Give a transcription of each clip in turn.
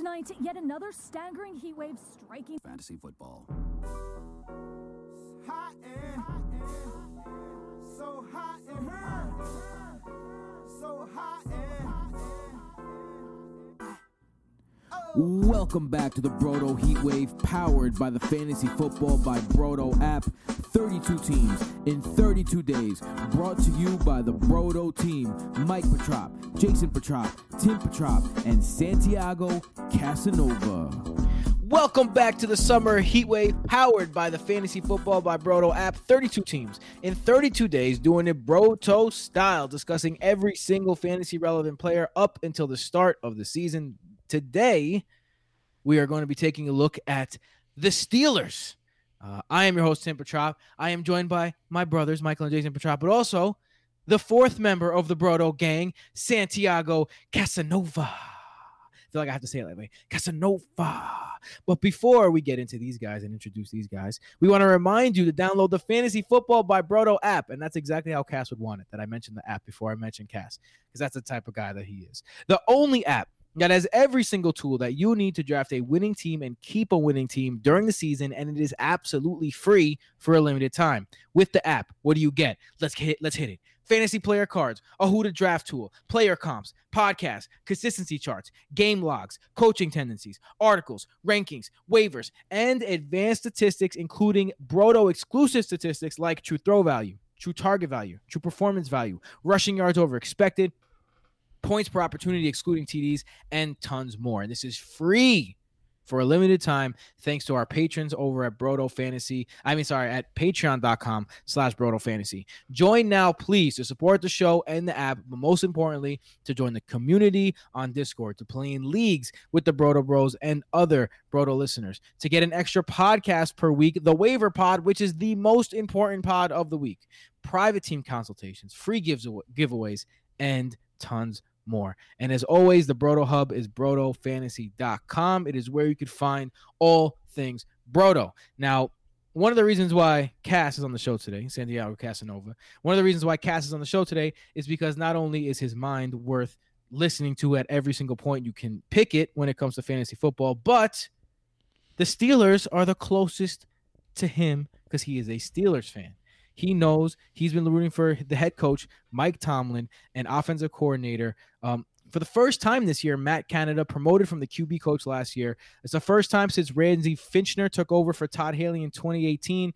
Tonight, yet another staggering heat wave striking fantasy football. Hot and, hot and, so hot and so hot and. Welcome back to the Brodo Heatwave, powered by the Fantasy Football by Brodo app. 32 teams in 32 days, brought to you by the Brodo team Mike Petrop, Jason Petrop, Tim Petrop, and Santiago Casanova. Welcome back to the summer heatwave, powered by the Fantasy Football by Brodo app. 32 teams in 32 days, doing it Broto style, discussing every single fantasy relevant player up until the start of the season. Today, we are going to be taking a look at the Steelers. Uh, I am your host, Tim Petrop. I am joined by my brothers, Michael and Jason Petrop, but also the fourth member of the Brodo gang, Santiago Casanova. I feel like I have to say it that way. Casanova. But before we get into these guys and introduce these guys, we want to remind you to download the Fantasy Football by Brodo app. And that's exactly how Cass would want it, that I mentioned the app before I mentioned Cass, because that's the type of guy that he is. The only app that has every single tool that you need to draft a winning team and keep a winning team during the season, and it is absolutely free for a limited time. With the app, what do you get? Let's hit. Let's hit it. Fantasy player cards, a who to draft tool, player comps, podcasts, consistency charts, game logs, coaching tendencies, articles, rankings, waivers, and advanced statistics, including Brodo exclusive statistics like true throw value, true target value, true performance value, rushing yards over expected, points per opportunity, excluding TDs, and tons more. And this is free for a limited time, thanks to our patrons over at Brodo Fantasy. I mean, sorry, at patreon.com slash Brodo Fantasy. Join now, please, to support the show and the app, but most importantly, to join the community on Discord, to play in leagues with the Brodo Bros and other Brodo listeners, to get an extra podcast per week, the waiver pod, which is the most important pod of the week, private team consultations, free giveaways, and tons more. And as always, the Brodo Hub is brodofantasy.com. It is where you could find all things Brodo. Now, one of the reasons why Cass is on the show today, Santiago Casanova, one of the reasons why Cass is on the show today is because not only is his mind worth listening to at every single point you can pick it when it comes to fantasy football, but the Steelers are the closest to him because he is a Steelers fan. He knows he's been rooting for the head coach, Mike Tomlin, and offensive coordinator. Um, for the first time this year, Matt Canada promoted from the QB coach last year. It's the first time since Randy Fichtner took over for Todd Haley in 2018.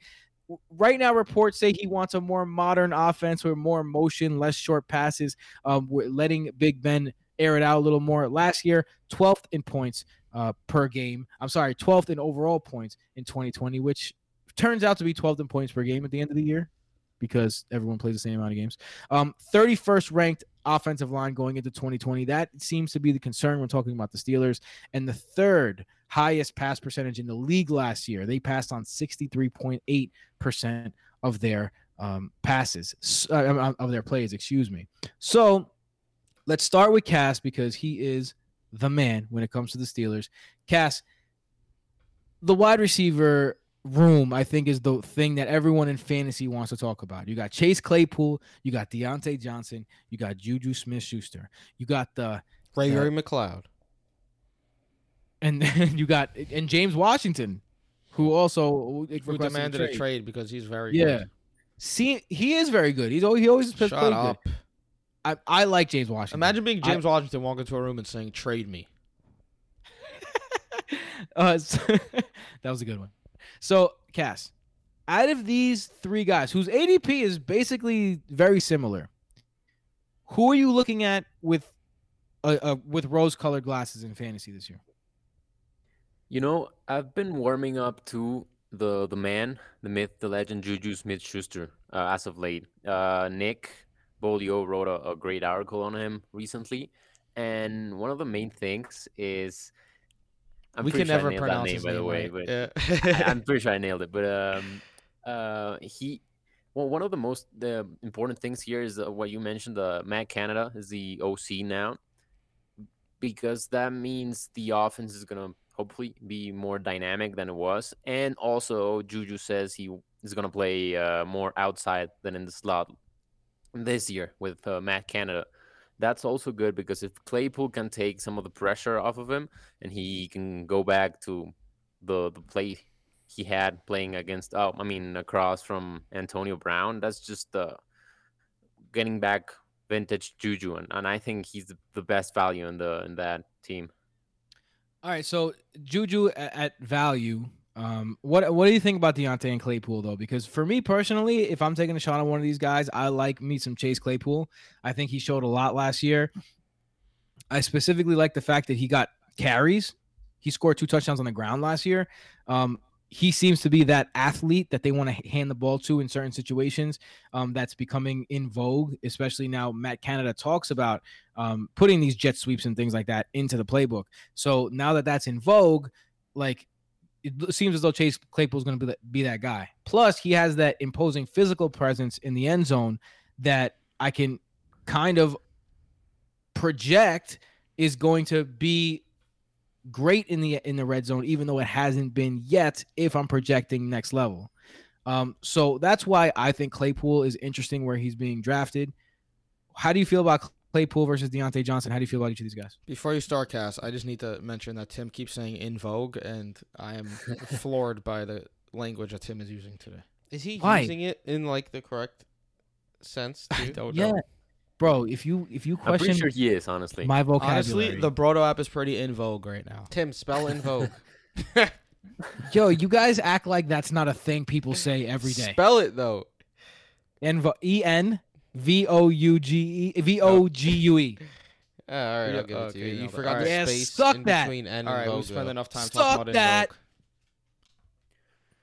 Right now, reports say he wants a more modern offense with more motion, less short passes, um, letting Big Ben air it out a little more. Last year, 12th in points uh, per game. I'm sorry, 12th in overall points in 2020, which turns out to be 12th in points per game at the end of the year because everyone plays the same amount of games. Um, 31st ranked offensive line going into 2020. That seems to be the concern when talking about the Steelers. And the third highest pass percentage in the league last year. They passed on 63.8% of their um, passes, uh, of their plays, excuse me. So let's start with Cass because he is the man when it comes to the Steelers. Cass, the wide receiver room, I think, is the thing that everyone in fantasy wants to talk about. You got Chase Claypool, you got Diontae Johnson, you got Juju Smith Schuster, you got the Ray Ray McCloud. And then you got and James Washington, who also who demanded a trade. a trade. because he's very yeah. Good. See, he is very good. He's always he always Shut up. good. I, I like James Washington. Imagine being James I, Washington walking to a room and saying, "Trade me." uh, so, that was a good one. So, Cass, out of these three guys, whose ADP is basically very similar, who are you looking at with uh, uh, with rose-colored glasses in fantasy this year? You know, I've been warming up to the the man, the myth, the legend, Juju Smith-Schuster uh, as of late. Uh, Nick Bolio wrote a, a great article on him recently, and one of the main things is I'm we can sure never pronounce name, his by name, the way, right? but yeah. I, am pretty sure I nailed it. But um, uh, he, well, one of the most the important things here is uh, what you mentioned. The uh, Matt Canada is the OC now, because that means the offense is gonna hopefully be more dynamic than it was, and also Juju says he is gonna play uh, more outside than in the slot this year with uh, Matt Canada. That's also good because if Claypool can take some of the pressure off of him and he can go back to the the play he had playing against oh I mean across from Antonio Brown, that's just uh, getting back vintage Juju and, and I think he's the, the best value in the in that team. All right, so Juju at value. Um, what what do you think about Diontae and Claypool though? Because for me personally, if I'm taking a shot on one of these guys, I like me some Chase Claypool. I think he showed a lot last year. I specifically like the fact that he got carries. He scored two touchdowns on the ground last year. Um, he seems to be that athlete that they want to hand the ball to in certain situations. Um, that's becoming in vogue, especially now. Matt Canada talks about um, putting these jet sweeps and things like that into the playbook. So now that that's in vogue, like it seems as though Chase Claypool is going to be that, be that guy. Plus, he has that imposing physical presence in the end zone that I can kind of project is going to be great in the in the red zone, even though it hasn't been yet. If I'm projecting next level, um, so that's why I think Claypool is interesting where he's being drafted. How do you feel about Claypool versus Diontae Johnson? How do you feel about each of these guys? Before you start, Cass, I just need to mention that Tim keeps saying "in vogue," and I am floored by the language that Tim is using today. Is he Why? using it in like the correct sense? Too? don't Yeah, bro. If you if you question, I'm pretty question sure he is honestly. my vocabulary, Honestly, the Brodo app is pretty in vogue right now. Tim, spell in vogue. yo, you guys act like that's not a thing people say every day. Spell it though. Envo- E N V O U G E V O G U E. Uh, all right, Yeah, I'll give it to you. you You nailed it. forgot Alright. the Yeah, space suck in that. between N All and right, we vogue. spent though. enough time Suck talking about that. in.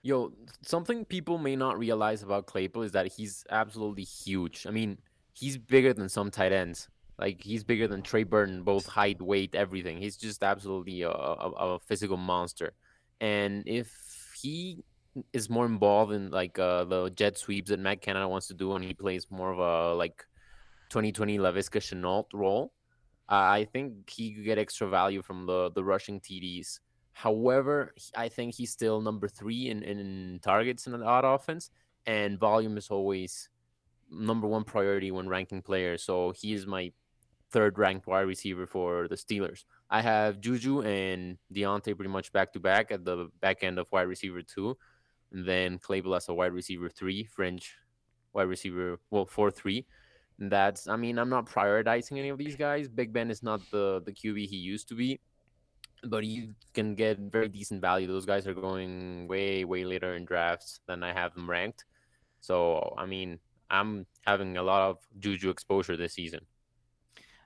Yo, something people may not realize about Claypool is that he's absolutely huge. I mean, he's bigger than some tight ends. Like he's bigger than Trey Burton, both height, weight, everything. He's just absolutely a, a, a physical monster. And if he is more involved in like uh, the jet sweeps that Matt Canada wants to do, and he plays more of a like 2020 Laviska Shenault role, uh, I think he could get extra value from the the rushing TDs. However, I think he's still number three in, in targets in an odd offense, and volume is always number one priority when ranking players. So he is my third ranked wide receiver for the Steelers. I have Juju and Diontae pretty much back to back at the back end of wide receiver two, and then Claypool as a wide receiver three, French wide receiver, well, four three. That's, I mean, I'm not prioritizing any of these guys. Big Ben is not the the QB he used to be but you can get very decent value. Those guys are going way, way later in drafts than I have them ranked. So, I mean, I'm having a lot of Juju exposure this season.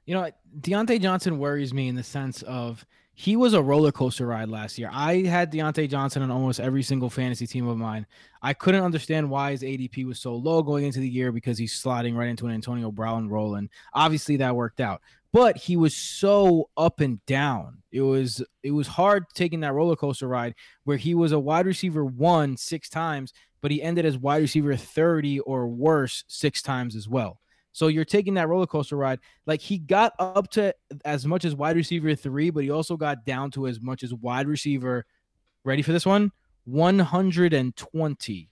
You know, Diontae Johnson worries me in the sense of he was a roller coaster ride last year. I had Diontae Johnson on almost every single fantasy team of mine. I couldn't understand why his ADP was so low going into the year because he's sliding right into an Antonio Brown role. And obviously that worked out. But he was so up and down. It was it was hard taking that roller coaster ride where he was a wide receiver one six times, but he ended as wide receiver 30 or worse six times as well. So you're taking that roller coaster ride. Like he got up to as much as wide receiver three, but he also got down to as much as wide receiver. Ready for this one? 120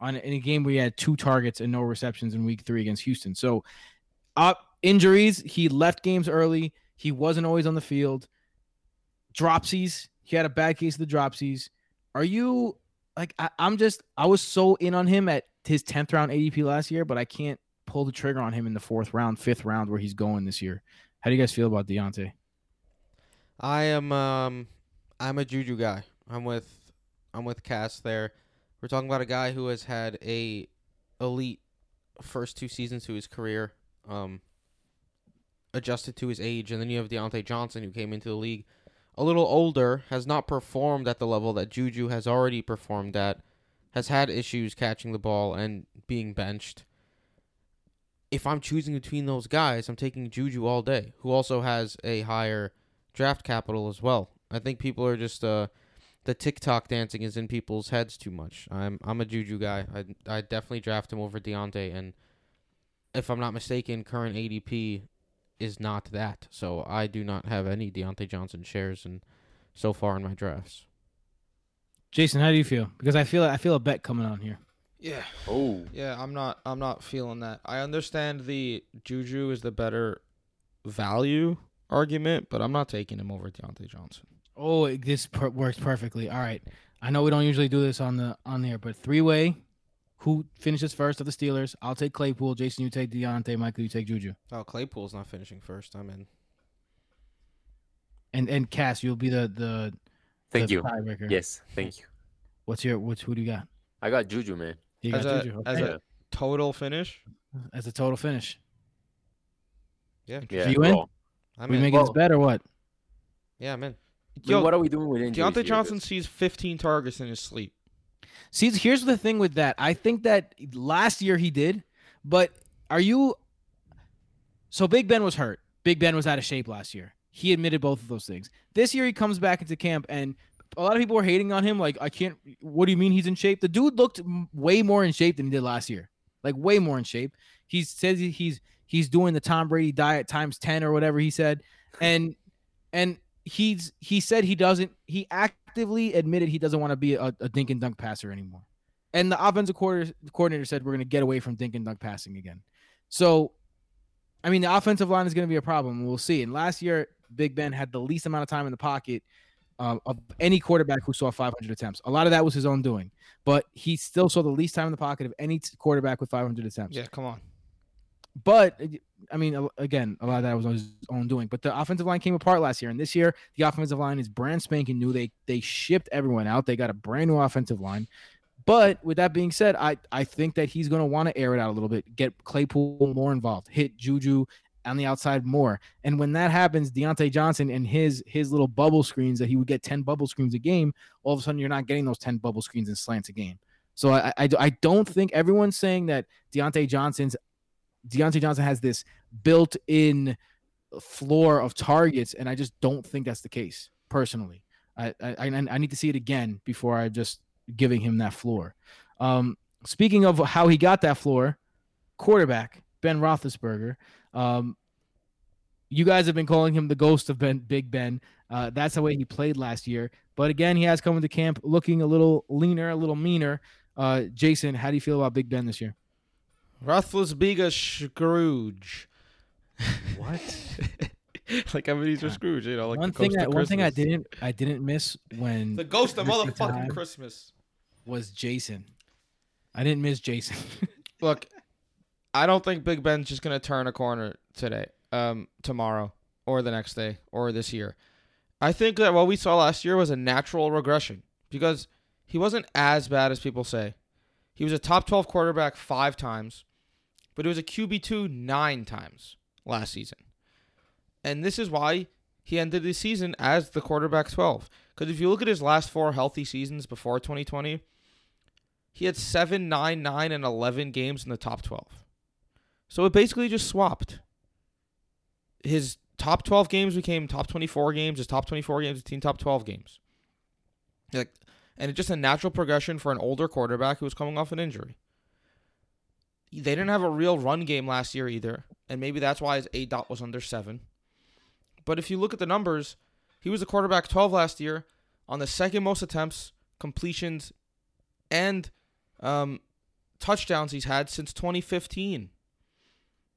on in a game where he had two targets and no receptions in week three against Houston. So uh injuries, he left games early. He wasn't always on the field. Dropsies. He had a bad case of the dropsies. Are you like I, I'm just I was so in on him at his 10th round ADP last year, but I can't pull the trigger on him in the fourth round, fifth round where he's going this year. How do you guys feel about Diontae? I am um I'm a Juju guy. I'm with I'm with Cass there. We're talking about a guy who has had a elite first two seasons to his career, um adjusted to his age, and then you have Diontae Johnson who came into the league a little older, has not performed at the level that Juju has already performed at, has had issues catching the ball and being benched. If I'm choosing between those guys, I'm taking Juju all day, who also has a higher draft capital as well. I think people are just uh the TikTok dancing is in people's heads too much. I'm I'm a Juju guy. I I definitely draft him over Diontae, and if I'm not mistaken, current ADP is not that. So I do not have any Diontae Johnson shares and so far in my drafts. Jason, how do you feel? Because I feel I feel a bet coming on here. Yeah, Oh, yeah. I'm not. I'm not feeling that. I understand the Juju is the better value argument, but I'm not taking him over Diontae Johnson. Oh, this per- works perfectly. All right. I know we don't usually do this on the on there, but three way. Who finishes first of the Steelers? I'll take Claypool. Jason, you take Diontae. Michael, you take Juju. Oh, Claypool's not finishing first. I'm in. And and Cass, you'll be the the, Thank the you. tiebreaker. Yes, thank you. What's your what's who do you got? I got Juju, man. You As got a, Juju. as a total finish, as a total finish. Yeah. Yeah. you in? well, I'm we in. making this Well- bet or what? yeah, I'm in. I mean, Yo, what are we doing with injuries? here, Diontae 'Cause- Johnson sees 15 targets in his sleep. See, here's the thing with that. I think that last year he did, but are you? So Big Ben was hurt. Big Ben was out of shape last year. He admitted both of those things. This year he comes back into camp, and a lot of people were hating on him. Like, I can't. What do you mean he's in shape? The dude looked way more in shape than he did last year. Like, way more in shape. He says he's he's doing the Tom Brady diet times ten or whatever he said, and and he's he said he doesn't. He actively admitted he doesn't want to be a, a dink and dunk passer anymore. And the offensive coordinator, coordinator said we're going to get away from dink and dunk passing again. So, I mean, the offensive line is going to be a problem. We'll see. And last year, Big Ben had the least amount of time in the pocket um, of any quarterback who saw 500 attempts. A lot of that was his own doing, but he still saw the least time in the pocket of any t- quarterback with 500 attempts. Yeah, come on. But I mean, again, a lot of that was on his own doing. But the offensive line came apart last year, and this year the offensive line is brand spanking new. They they shipped everyone out. They got a brand new offensive line. But with that being said, I I think that he's going to want to air it out a little bit, get Claypool more involved, hit Juju on the outside more. And when that happens, Diontae Johnson and his his little bubble screens that he would get 10 bubble screens a game, all of a sudden you're not getting those 10 bubble screens and slants a game. So I, I, I don't think everyone's saying that Diontae Johnson's Diontae Johnson has this built-in floor of targets, and I just don't think that's the case personally. I I, I need to see it again before I just giving him that floor. Um, speaking of how he got that floor, quarterback Ben Roethlisberger. Um, you guys have been calling him the ghost of Ben Big Ben. Uh, that's the way he played last year. But again, he has come into camp looking a little leaner, a little meaner. Uh, Jason, how do you feel about Big Ben this year? Ruthless, Roethlisberger Scrooge. What? like Ebenezer Scrooge, you know, like one the thing ghost I, of one thing I didn't I didn't miss when The ghost of motherfucking Christmas. was Jason. I didn't miss Jason. Look, I don't think Big Ben's just gonna turn a corner today, um, tomorrow, or the next day, or this year. I think that what we saw last year was a natural regression because he wasn't as bad as people say. He was a top twelve quarterback five times, but he was a QB two nine times last season, and this is why he ended the season as the quarterback twelve. Because if you look at his last four healthy seasons before 2020, he had seven, nine, nine, and eleven games in the top twelve. So it basically just swapped. His top twelve games became top twenty-four games. His top twenty-four games became top twelve games. Like, and it's just a natural progression for an older quarterback who was coming off an injury. They didn't have a real run game last year either, and maybe that's why his A dot was under seven. But if you look at the numbers, he was a quarterback twelve last year on the second most attempts, completions, and um, touchdowns he's had since 2015.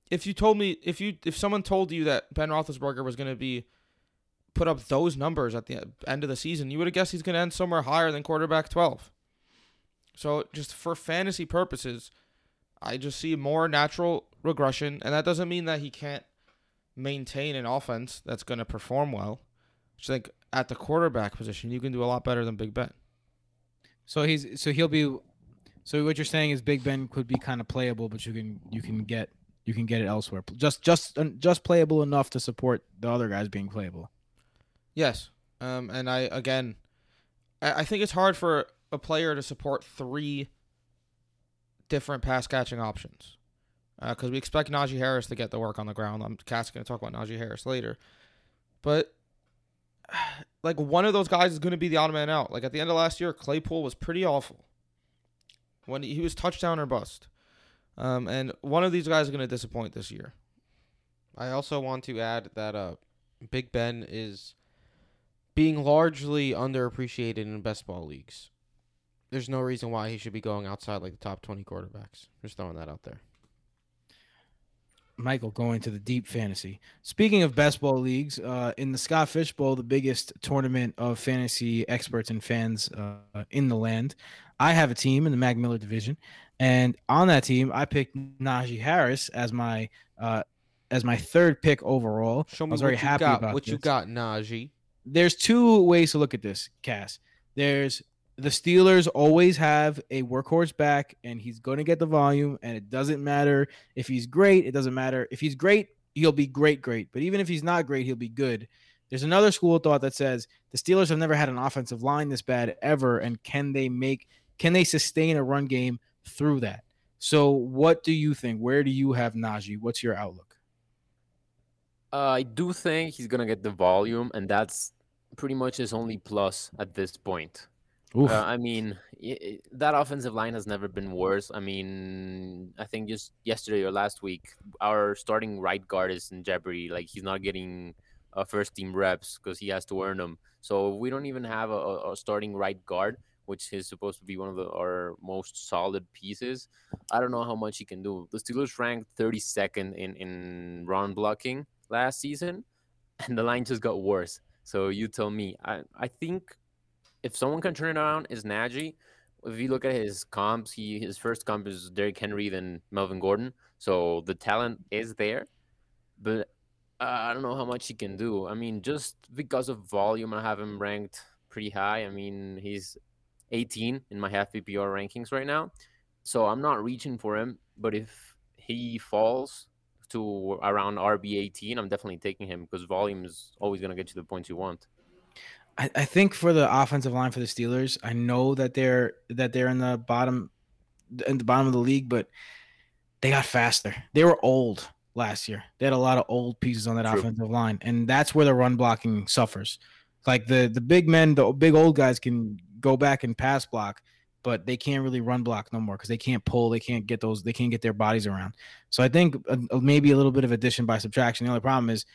If you told me, if you, if someone told you that Ben Roethlisberger was going to be put up those numbers at the end of the season, you would have guessed he's going to end somewhere higher than quarterback 12. So just for fantasy purposes, I just see more natural regression, and that doesn't mean that he can't maintain an offense that's going to perform well. I think at the quarterback position, you can do a lot better than Big Ben. so he's so he'll be. So what you're saying is Big Ben could be kind of playable, but you can you can get you can get it elsewhere. Just just just playable enough to support the other guys being playable. Yes. Um, and I again, I, I think it's hard for a player to support three different pass catching options because we expect Najee Harris to get the work on the ground. I'm Cass going to talk about Najee Harris later, but like one of those guys is going to be the odd man out. Like at the end of last year, Claypool was pretty awful when he was touchdown or bust. Um, and one of these guys is going to disappoint this year. I also want to add that uh, Big Ben is being largely underappreciated in best ball leagues. There's no reason why he should be going outside like the top 20 quarterbacks. Just throwing that out there. Michael going to the deep fantasy. Speaking of best ball leagues, uh, in the Scott Fish Bowl, the biggest tournament of fantasy experts and fans uh, in the land, I have a team in the Mag Miller division, and on that team, I picked Najee Harris as my uh, as my third pick overall. Show me I was what very you happy got. about what you got, Najee. There's two ways to look at this, Cass. There's the Steelers always have a workhorse back, and he's going to get the volume. And it doesn't matter if he's great. It doesn't matter if he's great. He'll be great, great. But even if he's not great, he'll be good. There's another school of thought that says the Steelers have never had an offensive line this bad ever, and can they make can they sustain a run game through that? So, what do you think? Where do you have Najee? What's your outlook? Uh, I do think he's gonna get the volume, and that's pretty much his only plus at this point. Uh, I mean, i i that offensive line has never been worse. I mean, I think just yesterday or last week, our starting right guard is in jeopardy. Like he's not getting uh, first team reps because he has to earn them. So we don't even have a a starting right guard, which is supposed to be one of the, our most solid pieces. I don't know how much he can do. The Steelers ranked 32nd in in run blocking last season, and the line just got worse. So you tell me. I I think if someone can turn it around is Najee. If you look at his comps, he his first comp is Derrick Henry, then Melvin Gordon. So the talent is there, but I don't know how much he can do. I mean, just because of volume, I have him ranked pretty high. I mean, he's 18 in my half PPR rankings right now, so I'm not reaching for him. But if he falls to around RB 18, I'm definitely taking him because volume is always gonna get you the points you want. I, I think for the offensive line for the Steelers, I know that they're that they're in the bottom in the bottom of the league, but they got faster. They were old last year. They had a lot of old pieces on that True. offensive line, and that's where the run blocking suffers. Like the the big men, the big old guys can go back and pass block, but they can't really run block no more because they can't pull. They can't get those. They can't get their bodies around. So I think uh, uh, maybe a little bit of addition by subtraction. The only problem is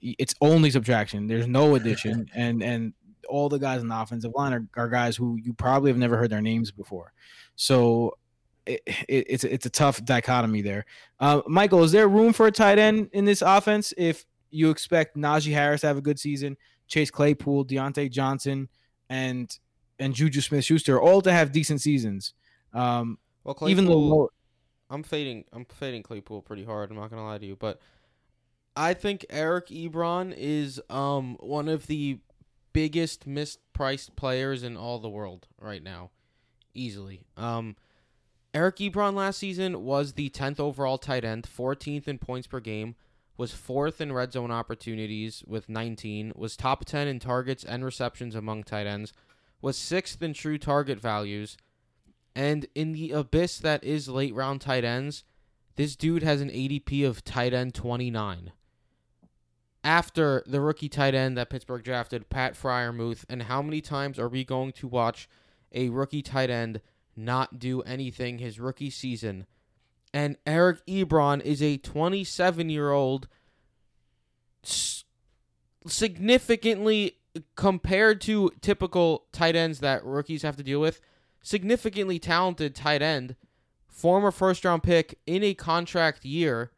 it's only subtraction. There's no addition, and and all the guys in the offensive line are, are guys who you probably have never heard their names before. So it, it, it's it's a tough dichotomy there. Uh, Michael, is there room for a tight end in this offense if you expect Najee Harris to have a good season, Chase Claypool, Diontae Johnson, and and Juju Smith Schuster all to have decent seasons? Um, Well, Claypool, even though I'm fading. I'm fading Claypool pretty hard. I'm not gonna lie to you, but I think Eric Ebron is um one of the biggest mispriced players in all the world right now, easily. Um, Eric Ebron last season was the 10th overall tight end, 14th in points per game, was fourth in red zone opportunities with 19, was top 10 in targets and receptions among tight ends, was sixth in true target values, and in the abyss that is late round tight ends, this dude has an ADP of tight end 29. After the rookie tight end that Pittsburgh drafted, Pat Freiermuth, and how many times are we going to watch a rookie tight end not do anything his rookie season? And Eric Ebron is a 27 year old, significantly compared to typical tight ends that rookies have to deal with, significantly talented tight end, former first round pick in a contract year.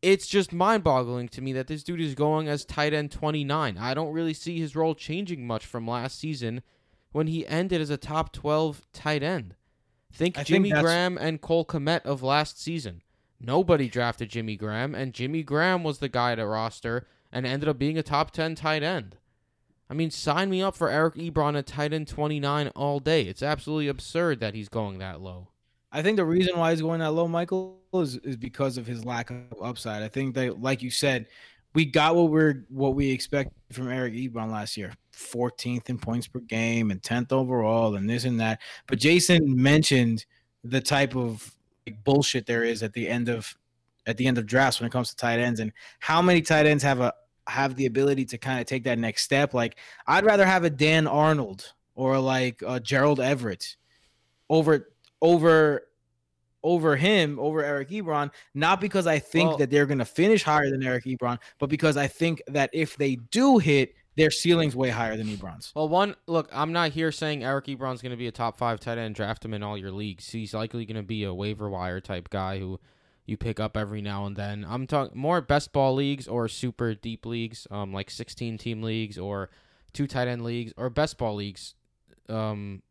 It's just mind boggling to me that this dude is going as tight end 29. I don't really see his role changing much from last season when he ended as a top 12 tight end. Think I Jimmy that's- Graham and Cole Kmet of last season. Nobody drafted Jimmy Graham, and Jimmy Graham was the guy to roster and ended up being a top 10 tight end. I mean, sign me up for Eric Ebron at tight end 29 all day. It's absolutely absurd that he's going that low. I think the reason why he's going that low, Michael, is, is because of his lack of upside. I think that, like you said, we got what we're what we expected from Eric Ebron last year. 14th in points per game and 10th overall and this and that. But Jason mentioned the type of like, bullshit there is at the end of at the end of drafts when it comes to tight ends and how many tight ends have a have the ability to kind of take that next step. Like I'd rather have a Dan Arnold or like uh, Gerald Everett over over over him over Eric Ebron, not because I think Well- that they're going to finish higher than Eric Ebron, but because I think that if they do hit, their ceiling's way higher than Ebron's. Well, one, look, I'm not here saying Eric Ebron's going to be a top five tight end. Draft him in all your leagues. He's likely going to be a waiver wire type guy who you pick up every now and then. I'm talking more best ball leagues or super deep leagues, um, like 16 team leagues or two tight end leagues or best ball leagues. Um,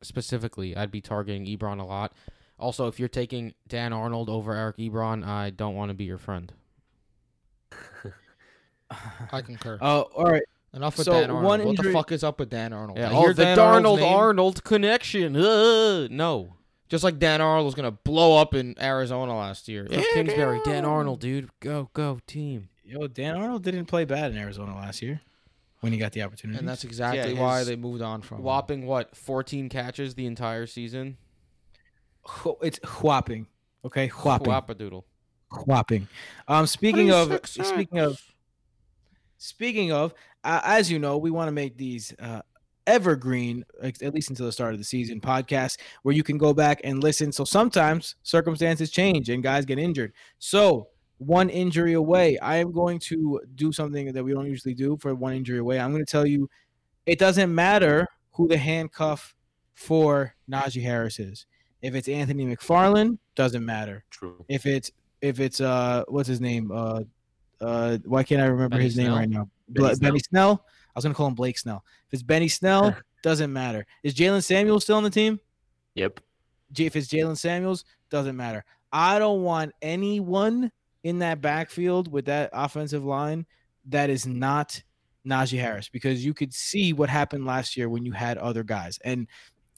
specifically, I'd be targeting Ebron a lot. Also, if you're taking Dan Arnold over Eric Ebron, I don't want to be your friend. I concur. Uh, all right. Enough with so Dan Arnold. one what injury- the fuck is up with Dan Arnold? Yeah, I oh, the Dan Darnold Arnold connection. Uh, no. Just like Dan Arnold was gonna blow up in Arizona last year. Cliff Kingsbury, Dan Arnold, dude. Go, go, team. Yo, Dan Arnold didn't play bad in Arizona last year when he got the opportunity. And that's exactly Yeah, why they moved on from him. Whopping what? 14 catches the entire season. It's whopping. Okay, whopping, Whoppadoodle. whopping. Um, speaking of, speaking of, speaking of, uh, as you know, we want to make these uh, evergreen, at least until the start of the season, podcast, where you can go back and listen. So sometimes circumstances change and guys get injured. So one injury away, I am going to do something that we don't usually do for one injury away. I'm going to tell you, it doesn't matter who the handcuff for Najee Harris is. If it's Anthony McFarland, doesn't matter. True. If it's if it's uh what's his name uh uh why can't I remember Benny his name right now? Benny Benny Snell. I was gonna call him Blake Snell. If it's Benny Snell, doesn't matter. Is Jaylen Samuels still on the team? Yep. If it's Jaylen Samuels, doesn't matter. I don't want anyone in that backfield with that offensive line that is not Najee Harris because you could see what happened last year when you had other guys. And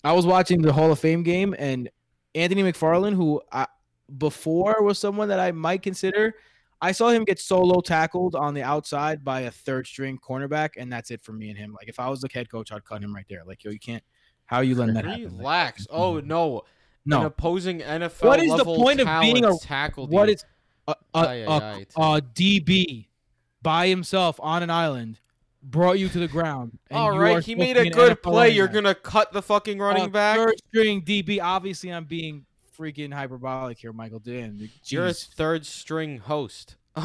I was watching the Hall of Fame game, and Anthony McFarland, who I, before was someone that I might consider, I saw him get solo tackled on the outside by a third string cornerback, and that's it for me and him. Like if I was the head coach, I'd cut him right there. Like yo, you can't. How are you letting that happen? Like, Relax. Oh no. An no. opposing NFL What is the point of being a- tackled What you. a, a, a, a DB by himself on an island brought you to the ground? and All right, he made a good play. You're gonna cut the fucking running back. Third string DB. Obviously, I'm being freaking hyperbolic here, Michael. Damn, You're a third string host. Oh.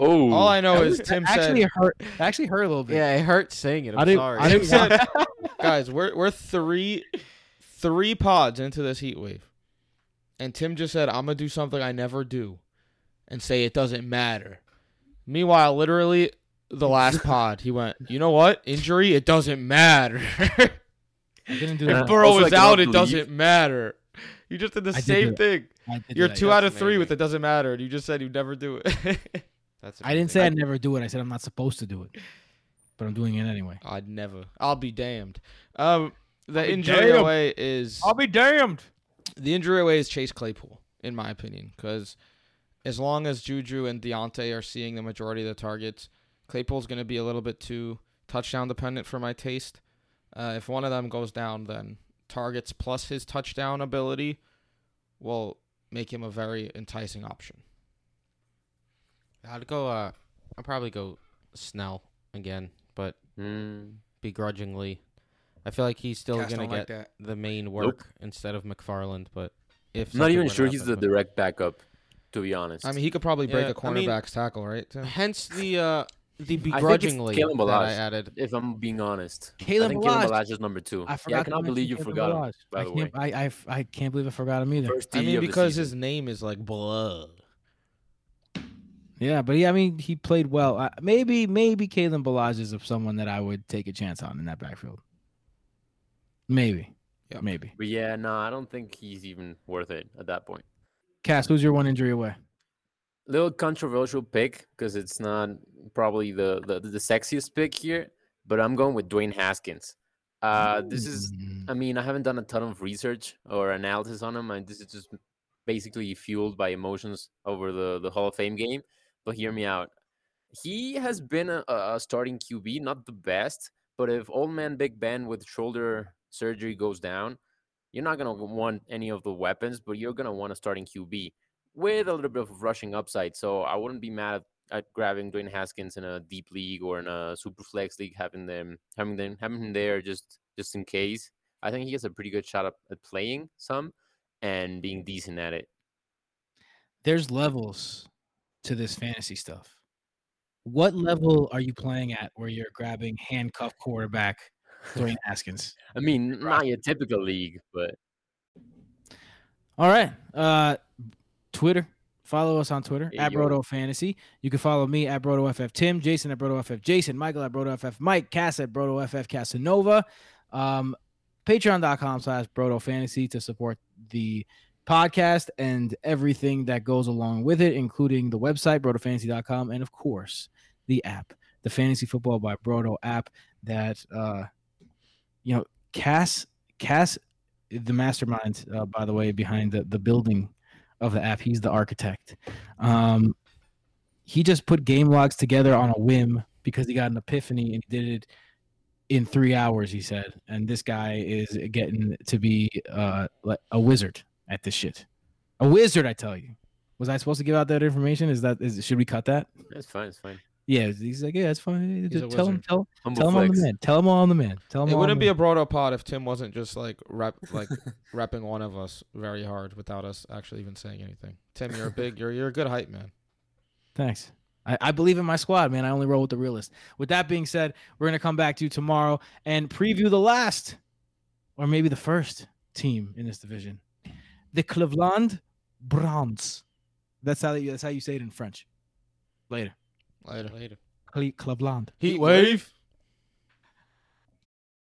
Oh. All I know is Tim that actually said, hurt. that actually hurt a little bit. Yeah, it hurt saying it. I'm I didn't. sorry. I didn't said, guys, we're we're three three pods into this heat wave, and Tim just said, "I'm gonna do something I never do, and say it doesn't matter." Meanwhile, literally the last pod, he went, "You know what? Injury, it doesn't matter. I didn't do that. if Burrow Also, is I cannot out, it believe- does't matter." You just did the I same do thing. I did do You're that, two yeah. out of three with it doesn't matter. and You just said you'd never do it. That's I didn't say. I'd never do it. I said I'm not supposed to do it, but I'm doing it anyway. I'd never. I'll be damned. Um, the I'll injury damned. away is I'll be damned. the injury away is Chase Claypool, in my opinion, because as long as Juju and Diontae are seeing the majority of the targets, Claypool's going to be a little bit too touchdown dependent for my taste. Uh, if one of them goes down, then targets plus his touchdown ability will make him a very enticing option. I'd go. Uh, I'd probably go Snell again, but Mm. begrudgingly. I feel like he's still Cass gonna don't like get the main work instead of McFarland. But if I'm not even were to sure he's the direct backup, to be honest. I mean, he could probably break Yeah, a I mean- cornerback's tackle, right? Tim? Hence the uh the begrudgingly Kalen that I added. if I'm being honest, Kalen I think Ballage. Ballage is number two. I yeah, forgot. I cannot believe you Kalen forgot him. Ballage. By I the way, can't. I, I I can't believe I forgot him either. first I mean, because his name is like blood. Yeah, but he, I mean, he played well. Uh, maybe, maybe Kalen Ballage is of someone that I would take a chance on in that backfield. Maybe, yeah, maybe. But yeah, no, I don't think he's even worth it at that point. Cass, who's your one injury away? Little controversial pick because it's not probably the, the the sexiest pick here, but I'm going with Dwayne Haskins. Uh, this is Mm, I mean, I haven't done a ton of research or analysis on him, and this is just basically fueled by emotions over the, the Hall of Fame game. But hear me out. He has been a, a starting QB, not the best, but if old man Big Ben with shoulder surgery goes down, you're not gonna want any of the weapons, but you're gonna want a starting QB with a little bit of rushing upside. So I wouldn't be mad at, at grabbing Dwayne Haskins in a deep league or in a super flex league, having them having them having him there just just in case. I think he has a pretty good shot at, at playing some and being decent at it. There's levels to this fantasy stuff. What level are you playing at where you're grabbing handcuff quarterback Dwayne Haskins? I mean, not your typical league, but All right. Uh Twitter, Follow us on Twitter Yeah, at yo. Brodo Fantasy. You can follow me at Broto FF Tim, Jason at Broto FF Jason, Michael at Broto FF Mike, Cass at Broto FF Casanova. Um, Patreon.com slash Broto Fantasy to support the podcast and everything that goes along with it, including the website, brotofantasy.com, and of course, the app, the Fantasy Football by Broto app that, uh, you know, Cass, Cass, the mastermind, uh, by the way, behind the, the building of the app. He's the architect. Um, he just put game logs together on a whim because he got an epiphany and did it in three hours. He said, and this guy is getting to be uh, a wizard at this shit. A wizard, I tell you. Was I supposed to give out that information? Is that is should we cut that? That's fine. It's fine. Yeah, he's like, yeah, it's fine. He's a Just tell him, wizard. tell, Humble tell him I'm flex. the man. Tell him I'm the man. Tell him It I'm wouldn't the be a man. Brodo pod if Tim wasn't just like rep like repping one of us very hard without us actually even saying anything. Tim, you're a big you're you're a good hype man. Thanks. I, I believe in my squad, man. I only roll with the realist. With that being said, we're gonna come back to you tomorrow and preview the last, or maybe the first team in this division, the Cleveland Browns. That's how you, that's how you say it in French. Later, Later. Later. Cleveland. Heat wave.